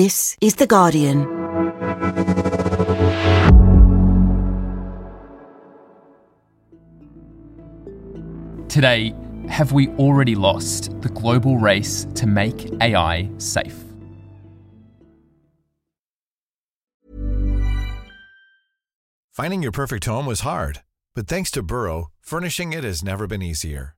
This is The Guardian. Today, have we already lost the global race to make AI safe? Finding your perfect home was hard, but thanks to Burrow, furnishing it has never been easier.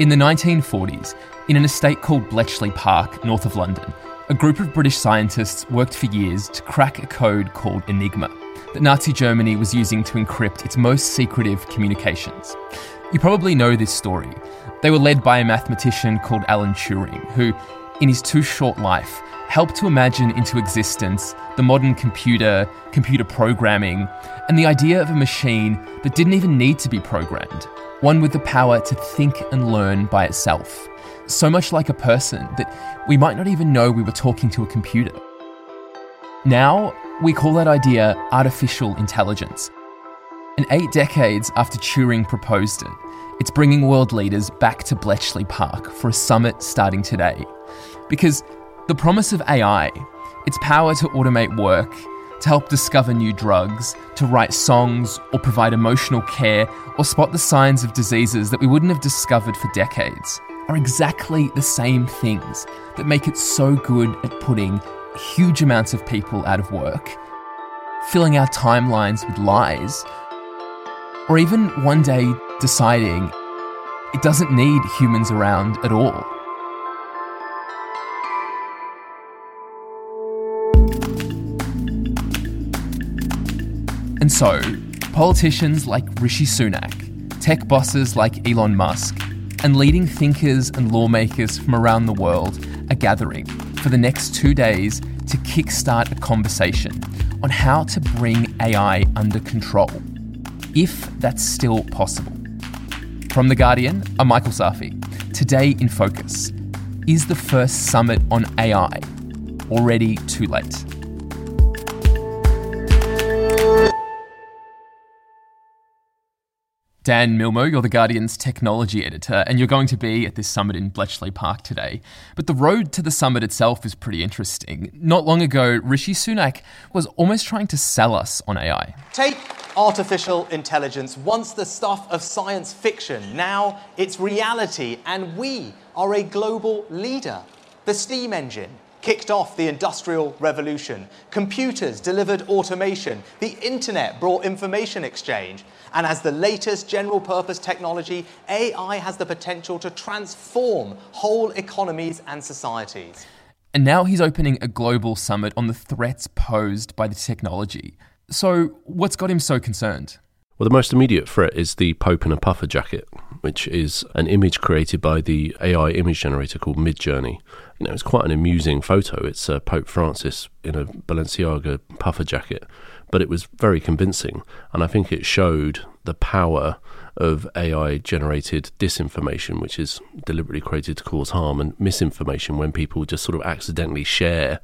In the 1940s, in an estate called Bletchley Park, north of London, a group of British scientists worked for years to crack a code called Enigma that Nazi Germany was using to encrypt its most secretive communications. You probably know this story. They were led by a mathematician called Alan Turing, who, in his too short life, helped to imagine into existence the modern computer, computer programming, and the idea of a machine that didn't even need to be programmed, one with the power to think and learn by itself. So much like a person that we might not even know we were talking to a computer. Now, we call that idea artificial intelligence. And eight decades after Turing proposed it, it's bringing world leaders back to Bletchley Park for a summit starting today. Because the promise of AI, its power to automate work, to help discover new drugs, to write songs, or provide emotional care, or spot the signs of diseases that we wouldn't have discovered for decades, are exactly the same things that make it so good at putting huge amounts of people out of work, filling our timelines with lies, or even one day deciding it doesn't need humans around at all. And so, politicians like Rishi Sunak, tech bosses like Elon Musk, and leading thinkers and lawmakers from around the world are gathering for the next two days to kickstart a conversation on how to bring AI under control, if that's still possible. From The Guardian, I'm Michael Safi. Today in Focus Is the first summit on AI already too late? Dan Milmo, you're the Guardian's technology editor, and you're going to be at this summit in Bletchley Park today. But the road to the summit itself is pretty interesting. Not long ago, Rishi Sunak was almost trying to sell us on AI. Take artificial intelligence, once the stuff of science fiction, now it's reality, and we are a global leader. The steam engine, kicked off the Industrial Revolution. Computers delivered automation. The internet brought information exchange. And as the latest general purpose technology, AI has the potential to transform whole economies and societies. And now he's opening a global summit on the threats posed by the technology. So, what's got him so concerned? Well, the most immediate threat is the Pope in a puffer jacket, which is an image created by the AI image generator called Midjourney. You know, it's quite an amusing photo. It's uh, Pope Francis in a Balenciaga puffer jacket, but it was very convincing, and I think it showed the power of AI generated disinformation, which is deliberately created to cause harm, and misinformation when people just sort of accidentally share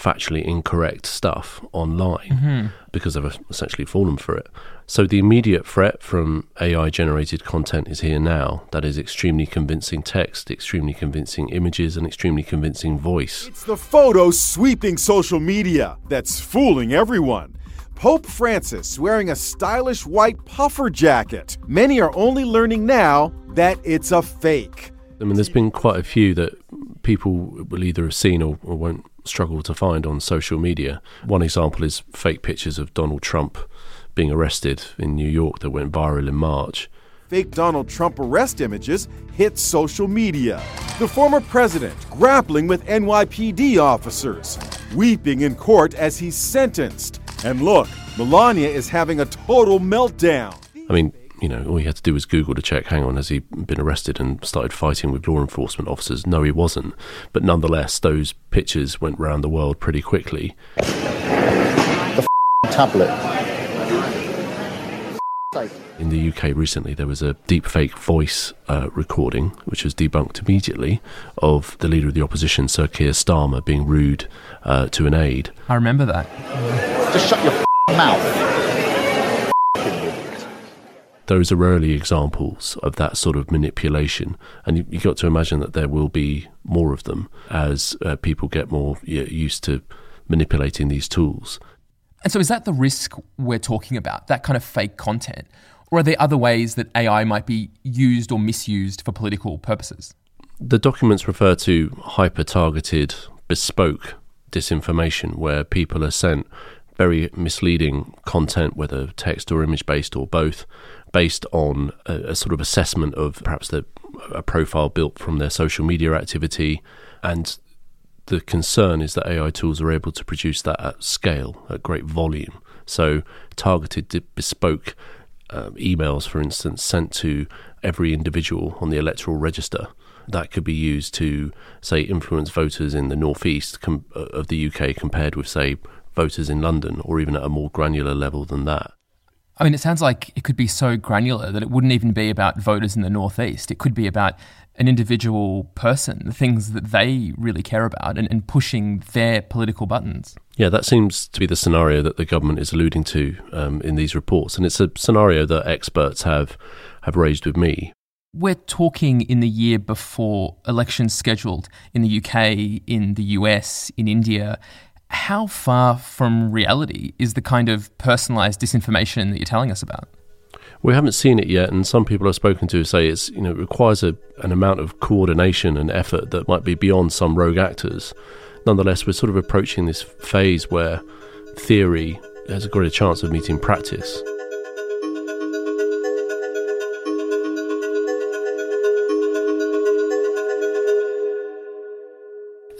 factually incorrect stuff online mm-hmm. because they've essentially fallen for it. So the immediate threat from AI generated content is here now. That is extremely convincing text, extremely convincing images, and extremely convincing voice. It's the photo sweeping social media that's fooling everyone. Pope Francis wearing a stylish white puffer jacket. Many are only learning now that it's a fake. I mean, there's been quite a few that people will either have seen or, or won't struggle to find on social media. One example is fake pictures of Donald Trump being arrested in New York that went viral in March. Fake Donald Trump arrest images hit social media. The former president grappling with NYPD officers, weeping in court as he's sentenced. And look, Melania is having a total meltdown. I mean, you know, all he had to do was Google to check, hang on, has he been arrested and started fighting with law enforcement officers? No, he wasn't. But nonetheless, those pictures went around the world pretty quickly. The tablet. In the UK recently, there was a deepfake voice uh, recording, which was debunked immediately, of the leader of the opposition, Sir Keir Starmer, being rude uh, to an aide. I remember that. Just shut your mouth. Those are early examples of that sort of manipulation, and you, you got to imagine that there will be more of them as uh, people get more y- used to manipulating these tools. And so, is that the risk we're talking about? That kind of fake content, or are there other ways that AI might be used or misused for political purposes? The documents refer to hyper targeted, bespoke disinformation, where people are sent very misleading content, whether text or image based or both, based on a, a sort of assessment of perhaps the, a profile built from their social media activity. And the concern is that AI tools are able to produce that at scale, at great volume. So, targeted, bespoke uh, emails, for instance, sent to every individual on the electoral register. That could be used to, say, influence voters in the northeast com- uh, of the UK compared with, say, voters in London, or even at a more granular level than that. I mean, it sounds like it could be so granular that it wouldn't even be about voters in the Northeast. It could be about an individual person, the things that they really care about, and, and pushing their political buttons. Yeah, that seems to be the scenario that the government is alluding to um, in these reports, and it's a scenario that experts have have raised with me. We're talking in the year before elections scheduled in the UK, in the US, in India. How far from reality is the kind of personalized disinformation that you're telling us about? We haven't seen it yet, and some people I've spoken to say it's you know it requires a, an amount of coordination and effort that might be beyond some rogue actors. Nonetheless, we're sort of approaching this phase where theory has got a greater chance of meeting practice.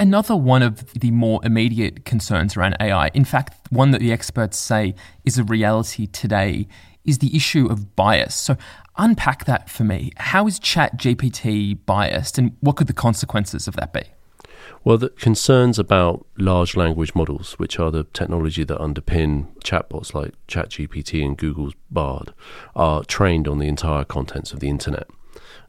Another one of the more immediate concerns around AI, in fact, one that the experts say is a reality today, is the issue of bias. So, unpack that for me. How is ChatGPT biased, and what could the consequences of that be? Well, the concerns about large language models, which are the technology that underpin chatbots like ChatGPT and Google's Bard, are trained on the entire contents of the internet.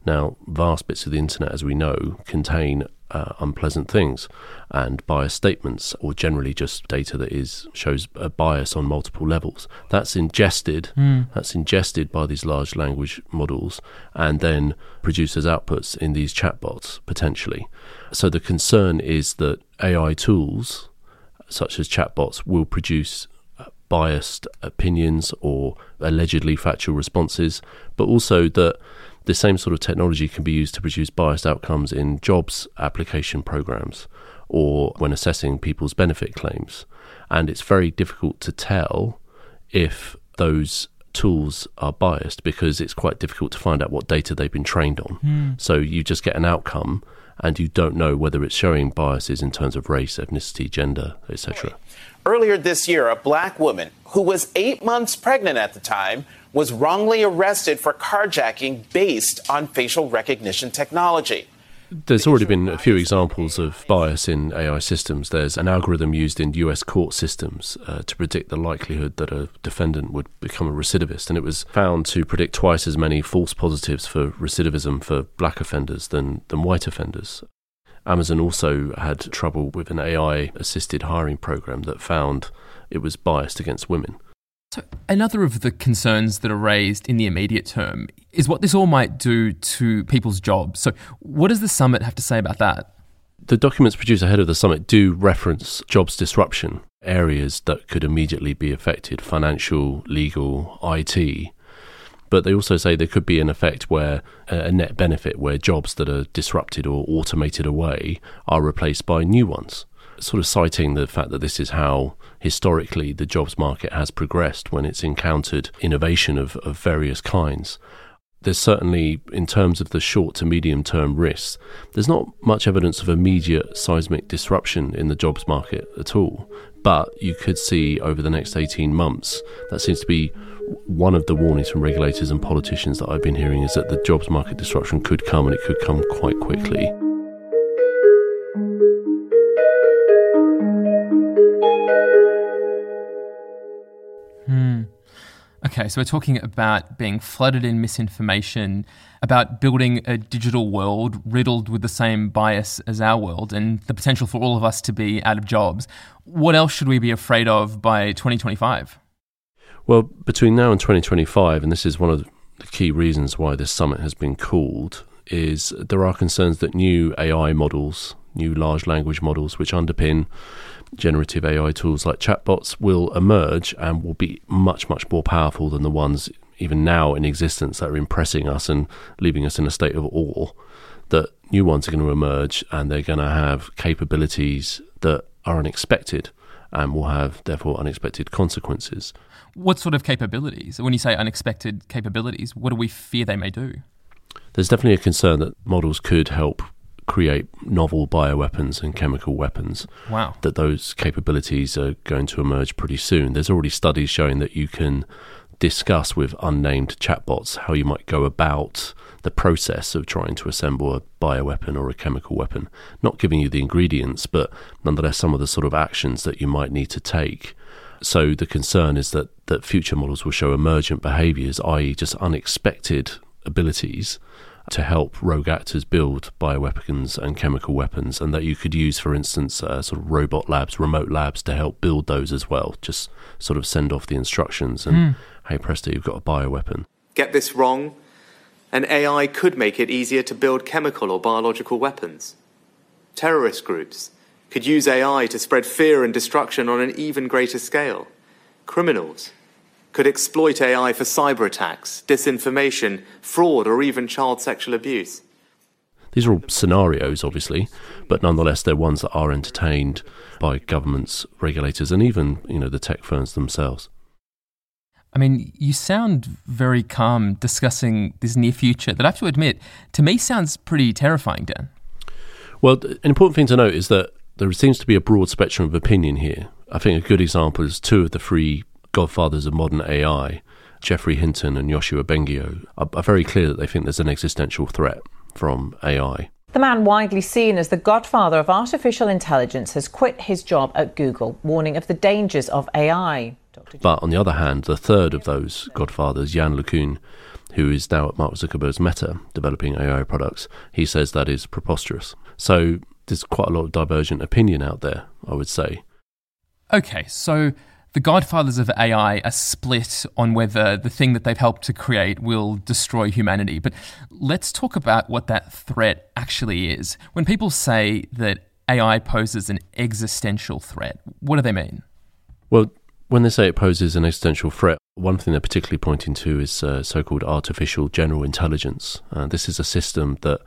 Now, vast bits of the internet, as we know, contain uh, unpleasant things and biased statements, or generally just data that is shows a bias on multiple levels. That's ingested. Mm. That's ingested by these large language models, and then produces outputs in these chatbots potentially. So the concern is that AI tools, such as chatbots, will produce uh, biased opinions or allegedly factual responses, but also that the same sort of technology can be used to produce biased outcomes in jobs application programs or when assessing people's benefit claims. And it's very difficult to tell if those tools are biased because it's quite difficult to find out what data they've been trained on. Mm. So you just get an outcome and you don't know whether it's showing biases in terms of race, ethnicity, gender, etc. Earlier this year, a black woman who was eight months pregnant at the time was wrongly arrested for carjacking based on facial recognition technology. There's already been a few examples of bias in AI systems. There's an algorithm used in US court systems uh, to predict the likelihood that a defendant would become a recidivist, and it was found to predict twice as many false positives for recidivism for black offenders than, than white offenders. Amazon also had trouble with an AI assisted hiring program that found it was biased against women. So, another of the concerns that are raised in the immediate term is what this all might do to people's jobs. So, what does the summit have to say about that? The documents produced ahead of the summit do reference jobs disruption, areas that could immediately be affected financial, legal, IT. But they also say there could be an effect where a net benefit where jobs that are disrupted or automated away are replaced by new ones. Sort of citing the fact that this is how historically the jobs market has progressed when it's encountered innovation of, of various kinds. there's certainly, in terms of the short to medium term risks, there's not much evidence of immediate seismic disruption in the jobs market at all. But you could see over the next 18 months, that seems to be one of the warnings from regulators and politicians that I've been hearing is that the jobs market disruption could come and it could come quite quickly. Okay, so we're talking about being flooded in misinformation, about building a digital world riddled with the same bias as our world, and the potential for all of us to be out of jobs. What else should we be afraid of by 2025? Well, between now and 2025, and this is one of the key reasons why this summit has been called, is there are concerns that new AI models, new large language models, which underpin generative AI tools like chatbots will emerge and will be much, much more powerful than the ones even now in existence that are impressing us and leaving us in a state of awe. That new ones are going to emerge and they're going to have capabilities that are unexpected and will have, therefore, unexpected consequences. What sort of capabilities? When you say unexpected capabilities, what do we fear they may do? There's definitely a concern that models could help create novel bioweapons and chemical weapons. Wow. That those capabilities are going to emerge pretty soon. There's already studies showing that you can discuss with unnamed chatbots how you might go about the process of trying to assemble a bioweapon or a chemical weapon, not giving you the ingredients, but nonetheless some of the sort of actions that you might need to take. So the concern is that, that future models will show emergent behaviors, i.e., just unexpected abilities to help rogue actors build bioweapons and chemical weapons, and that you could use, for instance, uh, sort of robot labs, remote labs to help build those as well. Just sort of send off the instructions, and mm. hey presto, you've got a bioweapon. Get this wrong, and AI could make it easier to build chemical or biological weapons. Terrorist groups could use AI to spread fear and destruction on an even greater scale. Criminals could exploit AI for cyber attacks, disinformation, fraud, or even child sexual abuse. These are all scenarios, obviously, but nonetheless, they're ones that are entertained by governments, regulators, and even you know the tech firms themselves. I mean, you sound very calm discussing this near future. That I have to admit, to me, sounds pretty terrifying, Dan. Well, an important thing to note is that there seems to be a broad spectrum of opinion here. I think a good example is two of the three godfathers of modern AI, Geoffrey Hinton and Yoshua Bengio, are, are very clear that they think there's an existential threat from AI. The man widely seen as the godfather of artificial intelligence has quit his job at Google, warning of the dangers of AI. But on the other hand, the third of those godfathers, Yann LeCun, who is now at Mark Zuckerberg's Meta developing AI products, he says that is preposterous. So there's quite a lot of divergent opinion out there, I would say. Okay, so the godfathers of AI are split on whether the thing that they've helped to create will destroy humanity. But let's talk about what that threat actually is. When people say that AI poses an existential threat, what do they mean? Well, when they say it poses an existential threat, one thing they're particularly pointing to is uh, so called artificial general intelligence. Uh, this is a system that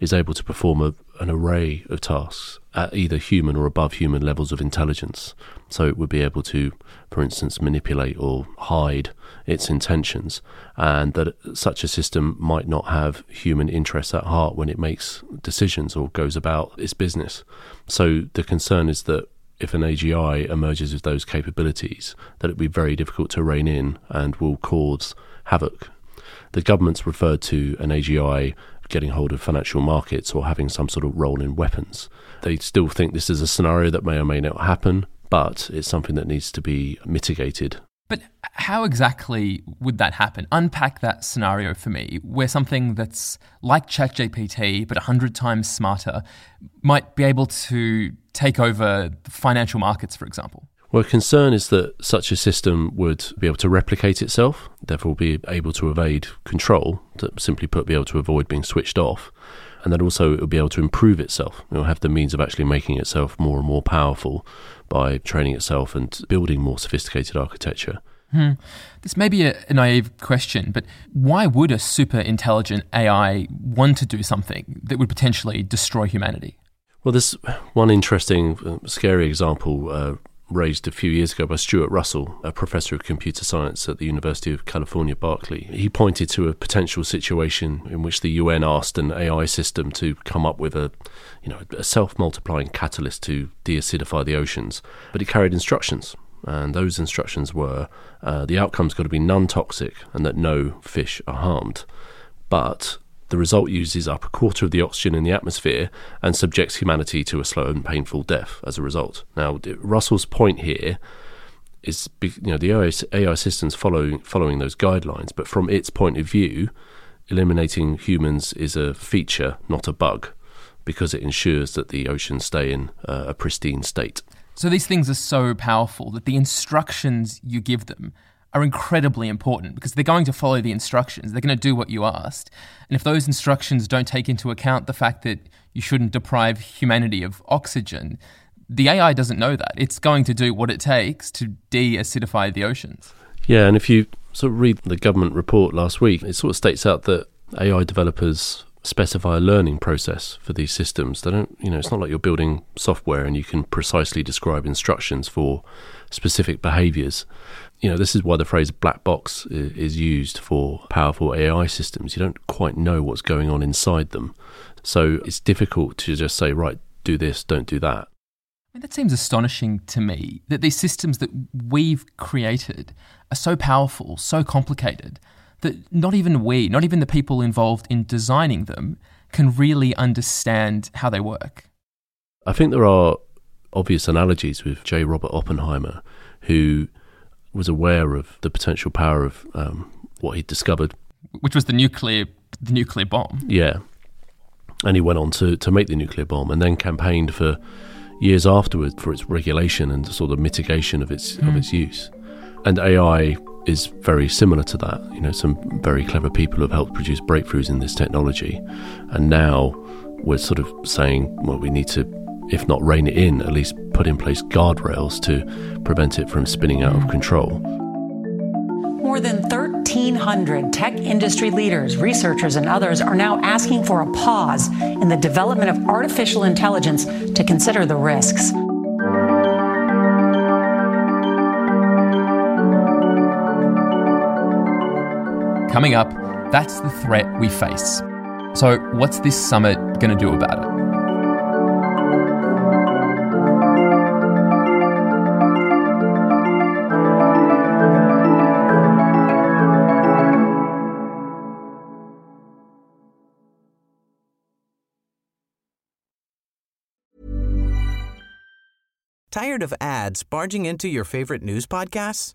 is able to perform a, an array of tasks at either human or above human levels of intelligence. So it would be able to, for instance, manipulate or hide its intentions, and that such a system might not have human interests at heart when it makes decisions or goes about its business. So the concern is that if an AGI emerges with those capabilities, that it would be very difficult to rein in and will cause havoc. The government's referred to an AGI getting hold of financial markets or having some sort of role in weapons. They still think this is a scenario that may or may not happen, but it's something that needs to be mitigated. But how exactly would that happen? Unpack that scenario for me, where something that's like ChatGPT but 100 times smarter might be able to take over financial markets, for example. Well, concern is that such a system would be able to replicate itself, therefore be able to evade control, to simply put, be able to avoid being switched off, and then also it will be able to improve itself. It will have the means of actually making itself more and more powerful by training itself and building more sophisticated architecture. Hmm. This may be a, a, naive question, but why would a super intelligent AI want to do something that would potentially destroy humanity? Well, there's one interesting, uh, scary example uh, raised a few years ago by Stuart Russell, a professor of computer science at the University of California, Berkeley. He pointed to a potential situation in which the UN asked an AI system to come up with a, you know, a self-multiplying catalyst to deacidify the oceans, but it carried instructions. And those instructions were uh, the outcome's got to be non toxic and that no fish are harmed. But the result uses up a quarter of the oxygen in the atmosphere and subjects humanity to a slow and painful death as a result. Now, Russell's point here is, you know, the AI, systems following following those guidelines, but from its point of view, eliminating humans is a feature, not a bug, because it ensures that the oceans stay in uh, a pristine state. So these things are so powerful that the instructions you give them are incredibly important because they're going to follow the instructions. They're going to do what you asked. And if those instructions don't take into account the fact that you shouldn't deprive humanity of oxygen, the AI doesn't know that. It's going to do what it takes to de acidify the oceans. Yeah, and if you sort of read the government report last week, it sort of states out that AI developers specify a learning process for these systems. They don't, you know, it's not like you're building software and you can precisely describe instructions for specific behaviors you know, this is why the phrase black box is used for powerful AI systems. You don't quite know what's going on inside them. So it's difficult to just say, right, do this, don't do that. I mean, that seems astonishing to me that these systems that we've created are so powerful, so complicated, that not even we, not even the people involved in designing them, can really understand how they work. I think there are obvious analogies with J. Robert Oppenheimer, who was aware of the potential power of um, what he'd discovered, which was the nuclear the nuclear bomb. Yeah, and he went on to to make the nuclear bomb, and then campaigned for years afterwards for its regulation and sort of mitigation of its mm. of hmm. its use. And AI is very similar to that. You know, some very clever people have helped produce breakthroughs in this technology, and now we're sort of saying, well, we need to if not rein it in, at least put in place guardrails to prevent it from spinning out of mm-hmm. control. More than 1,300 tech industry leaders, researchers, and others are now asking for a pause in the development of artificial intelligence to consider the risks. Coming up, that's the threat we face. So, what's this summit going to do about it? Tired of ads barging into your favorite news podcasts?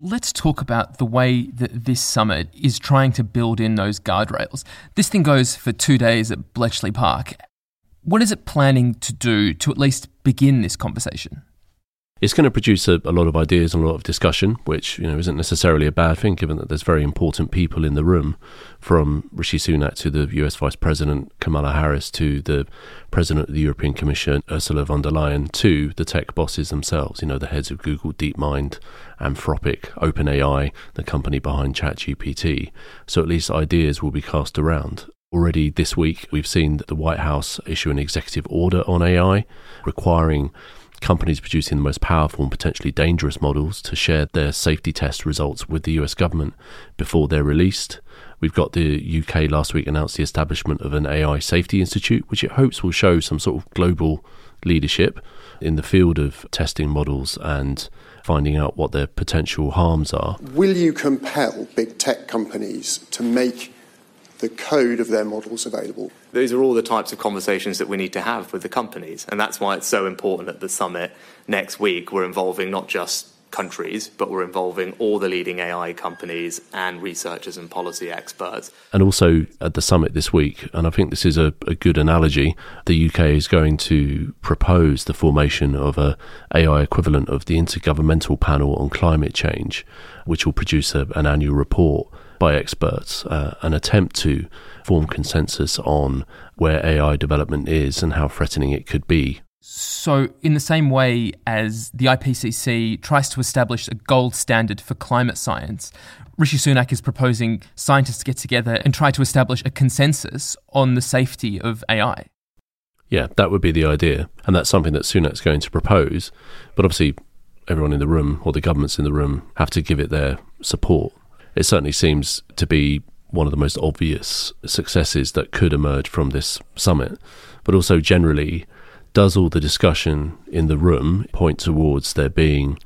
Let's talk about the way that this summit is trying to build in those guardrails. This thing goes for two days at Bletchley Park. What is it planning to do to at least begin this conversation? It's going to produce a, a, lot of ideas and a lot of discussion, which you know isn't necessarily a bad thing, given that there's very important people in the room, from Rishi Sunak to the U.S. Vice President Kamala Harris to the President of the European Commission Ursula von der Leyen to the tech bosses themselves. You know, the heads of Google, DeepMind, Anthropic, OpenAI, the company behind ChatGPT. So at least ideas will be cast around. Already this week, we've seen that the White House issue an executive order on AI requiring companies producing the most powerful and potentially dangerous models to share their safety test results with the US government before they're released. We've got the UK last week announced the establishment of an AI Safety Institute, which it hopes will show some sort of global leadership in the field of testing models and finding out what their potential harms are. Will you compel big tech companies to make the code of their models available? Those are all the types of conversations that we need to have with the companies. And that's why it's so important at the summit next week. We're involving not just countries, but we're involving all the leading AI companies and researchers and policy experts. And also at the summit this week, and I think this is a, a, good analogy, the UK is going to propose the formation of a AI equivalent of the Intergovernmental Panel on Climate Change, which will produce a, an annual report by experts, uh, an attempt to form consensus on where AI development is and how threatening it could be. So, in the same way as the IPCC tries to establish a gold standard for climate science, Rishi Sunak is proposing scientists get together and try to establish a consensus on the safety of AI. Yeah, that would be the idea. And that's something that Sunak's going to propose. But obviously, everyone in the room or the governments in the room have to give it their support it certainly seems to be one of the most obvious successes that could emerge from this summit. But also, generally, does all the discussion in the room point towards there being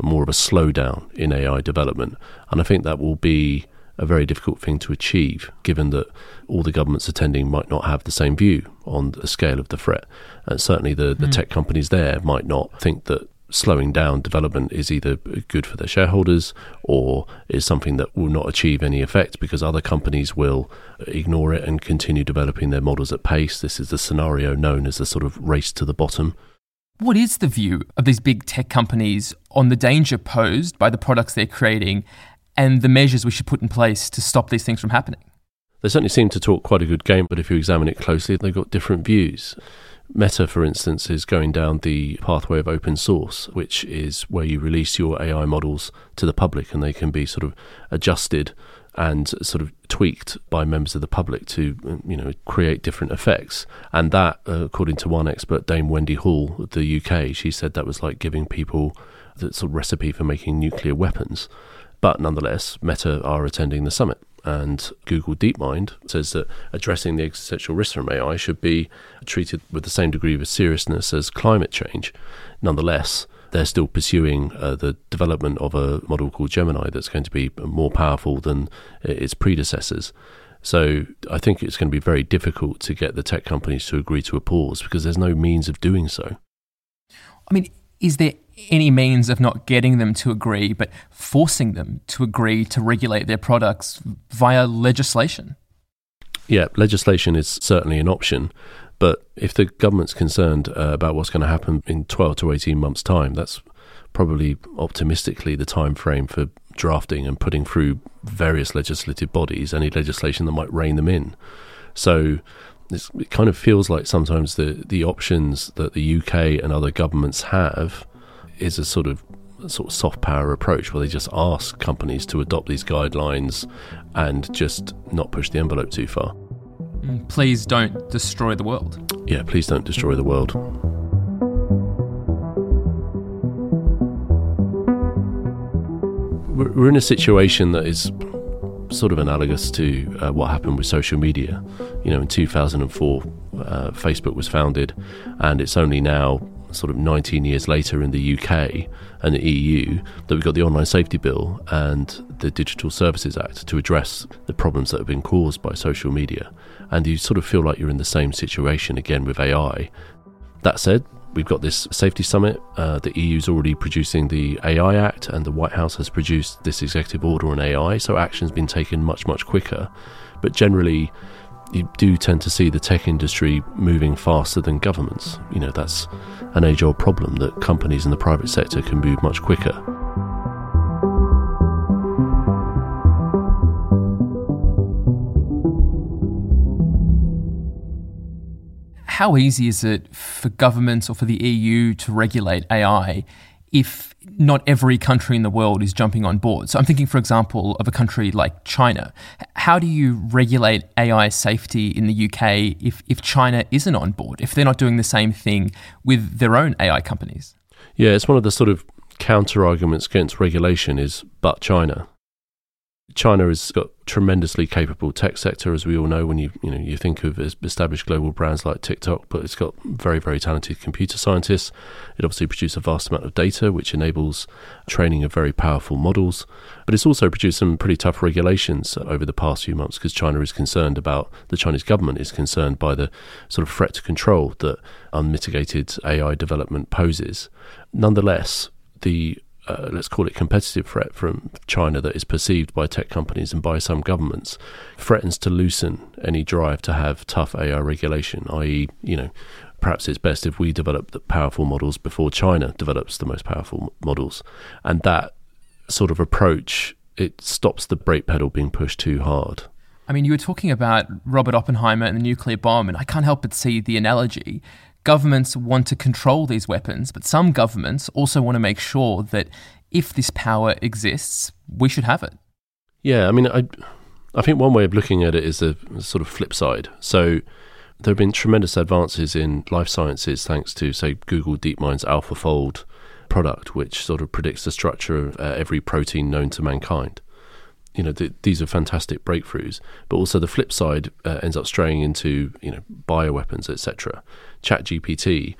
more of a slowdown in AI development? And I think that will be a very difficult thing to achieve, given that all the governments attending might not have the same view on the scale of the threat. And certainly the, the mm. tech companies there might not think that slowing down development is either good for their shareholders or is something that will not achieve any effect because other companies will ignore it and continue developing their models at pace. This is the scenario known as the sort of race to the bottom. What is the view of these big tech companies on the danger posed by the products they're creating and the measures we should put in place to stop these things from happening? They certainly seem to talk quite a good game, but if you examine it closely, they've got different views. Meta, for instance, is going down the pathway of open source, which is where you release your AI models to the public and they can be sort of adjusted and sort of tweaked by members of the public to you know create different effects. And that uh, according to one expert Dame Wendy Hall of the UK she said that was like giving people the sort of recipe for making nuclear weapons. But nonetheless Meta are attending the summit and Google DeepMind says that addressing the existential risks from AI should be treated with the same degree of seriousness as climate change. Nonetheless, they're still pursuing uh, the development of a model called Gemini that's going to be more powerful than its predecessors. So I think it's going to be very difficult to get the tech companies to agree to a pause because there's no means of doing so. I mean, is there any means of not getting them to agree, but forcing them to agree to regulate their products via legislation? Yeah, legislation is certainly an option. But if the government's concerned uh, about what's going to happen in 12 to 18 months' time, that's probably optimistically the time frame for drafting and putting through various legislative bodies any legislation that might rein them in. So it kind of feels like sometimes the, the options that the UK and other governments have is a sort of sort of soft power approach where they just ask companies to adopt these guidelines and just not push the envelope too far. Mm, please don't destroy the world. Yeah, please don't destroy the world. We're in a situation that is sort of analogous to uh, what happened with social media. You know, in 2004, uh, Facebook was founded, and it's only now sort of 19 years later in the UK and the EU that we've got the Online Safety Bill and the Digital Services Act to address the problems that have been caused by social media. And you sort of feel like you're in the same situation again with AI. That said, We've got this safety summit. Uh, the EU's already producing the AI Act, and the White House has produced this executive order on AI. So action's been taken much, much quicker. But generally, you do tend to see the tech industry moving faster than governments. You know, that's an age old problem that companies in the private sector can move much quicker. How easy is it for governments or for the EU to regulate AI if not every country in the world is jumping on board. So I'm thinking, for example, of a country like China. How do you regulate AI safety in the UK if, if China isn't on board, if they're not doing the same thing with their own AI companies? Yeah, it's one of the sort of counter arguments against regulation is but China. China has got tremendously capable tech sector, as we all know. When you you know you think of established global brands like TikTok, but it's got very very talented computer scientists. It obviously produces a vast amount of data, which enables training of very powerful models. But it's also produced some pretty tough regulations over the past few months because China is concerned about the Chinese government is concerned by the sort of threat to control that unmitigated AI development poses. Nonetheless, the uh, let's call it competitive threat from China that is perceived by tech companies and by some governments threatens to loosen any drive to have tough AI regulation, i.e., you know, perhaps it's best if we develop the powerful models before China develops the most powerful models. And that sort of approach, it stops the brake pedal being pushed too hard. I mean, you were talking about Robert Oppenheimer and the nuclear bomb, and I can't help but see the analogy governments want to control these weapons, but some governments also want to make sure that if this power exists, we should have it. Yeah, I mean, I, I think one way of looking at it is the sort of flip side. So there have been tremendous advances in life sciences thanks to, say, Google DeepMind's AlphaFold product, which sort of predicts the structure of uh, every protein known to mankind you know, th- these are fantastic breakthroughs. But also the flip side uh, ends up straying into, you know, bioweapons, etc. ChatGPT,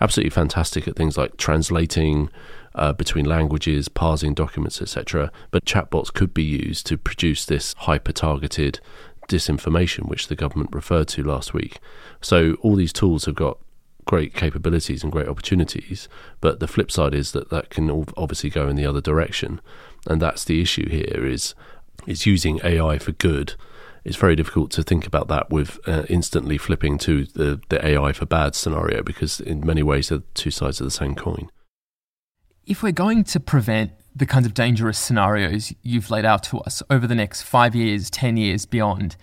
absolutely fantastic at things like translating uh, between languages, parsing documents, etc. But chatbots could be used to produce this hyper-targeted disinformation, which the government referred to last week. So all these tools have got great capabilities and great opportunities, but the flip side is that that can obviously go in the other direction and that's the issue here is is using AI for good. It's very difficult to think about that with uh, instantly flipping to the, the AI for bad scenario because in many ways they're two sides of the same coin. If we're going to prevent the kinds of dangerous scenarios you've laid out to us over the next five years, 10 years, beyond,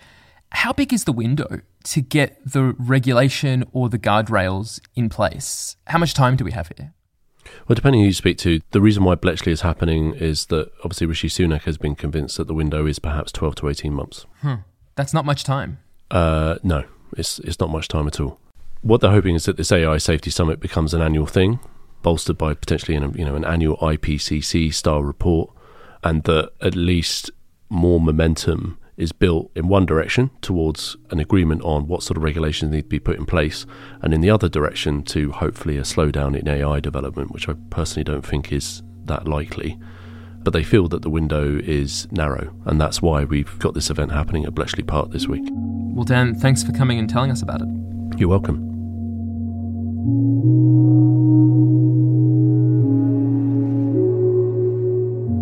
how big is the window to get the regulation or the guardrails in place? How much time do we have here? Well, depending who you speak to, the reason why Bletchley is happening is that obviously Rishi Sunak has been convinced that the window is perhaps 12 to 18 months. Hmm. That's not much time. Uh, no, it's, it's not much time at all. What they're hoping is that this AI Safety Summit becomes an annual thing, bolstered by potentially an, you know, an annual IPCC style report, and that at least more momentum is built in one direction towards an agreement on what sort of regulations need to be put in place, and in the other direction to hopefully a slowdown in AI development, which I personally don't think is that likely. But they feel that the window is narrow, and that's why we've got this event happening at Bletchley Park this week. Well, Dan, thanks for coming and telling us about it. You're welcome.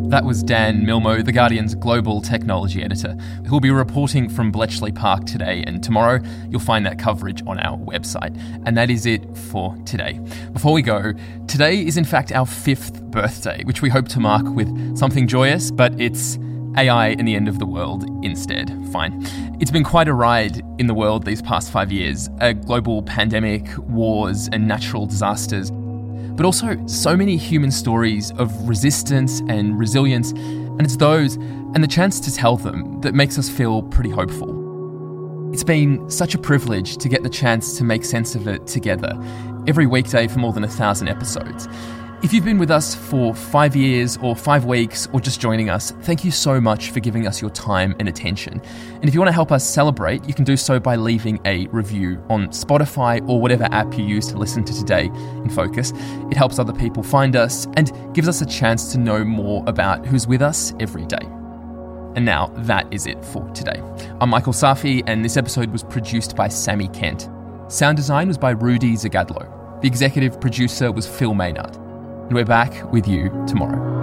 That was Dan Milmo, The Guardian's global technology editor, who'll be reporting from Bletchley Park today, and tomorrow you'll find that coverage on our website. And that is it for today. Before we go, today is in fact our fifth birthday, which we hope to mark with something joyous, but it's AI and the end of the world instead. Fine. It's been quite a ride in the world these past five years a global pandemic, wars, and natural disasters but also so many human stories of resistance and resilience, and it's those and the chance to tell them that makes us feel pretty hopeful. It's been such a privilege to get the chance to make sense of it together every weekday for more than a thousand episodes. If you've been with us for five years or five weeks or just joining us, thank you so much for giving us your time and attention. And if you want to help us celebrate, you can do so by leaving a review on Spotify or whatever app you use to listen to Today in Focus. It helps other people find us and gives us a chance to know more about who's with us every day. And now that is it for today. I'm Michael Safi, and this episode was produced by Sammy Kent. Sound design was by Rudy Zagadlo. The executive producer was Phil Maynard. And we're back with you tomorrow.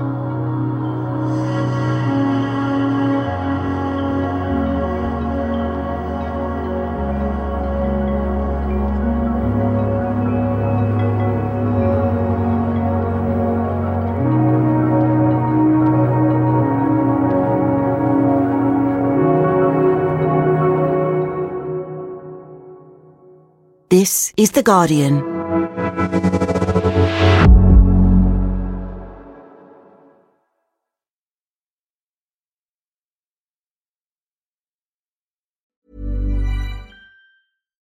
This is The Guardian.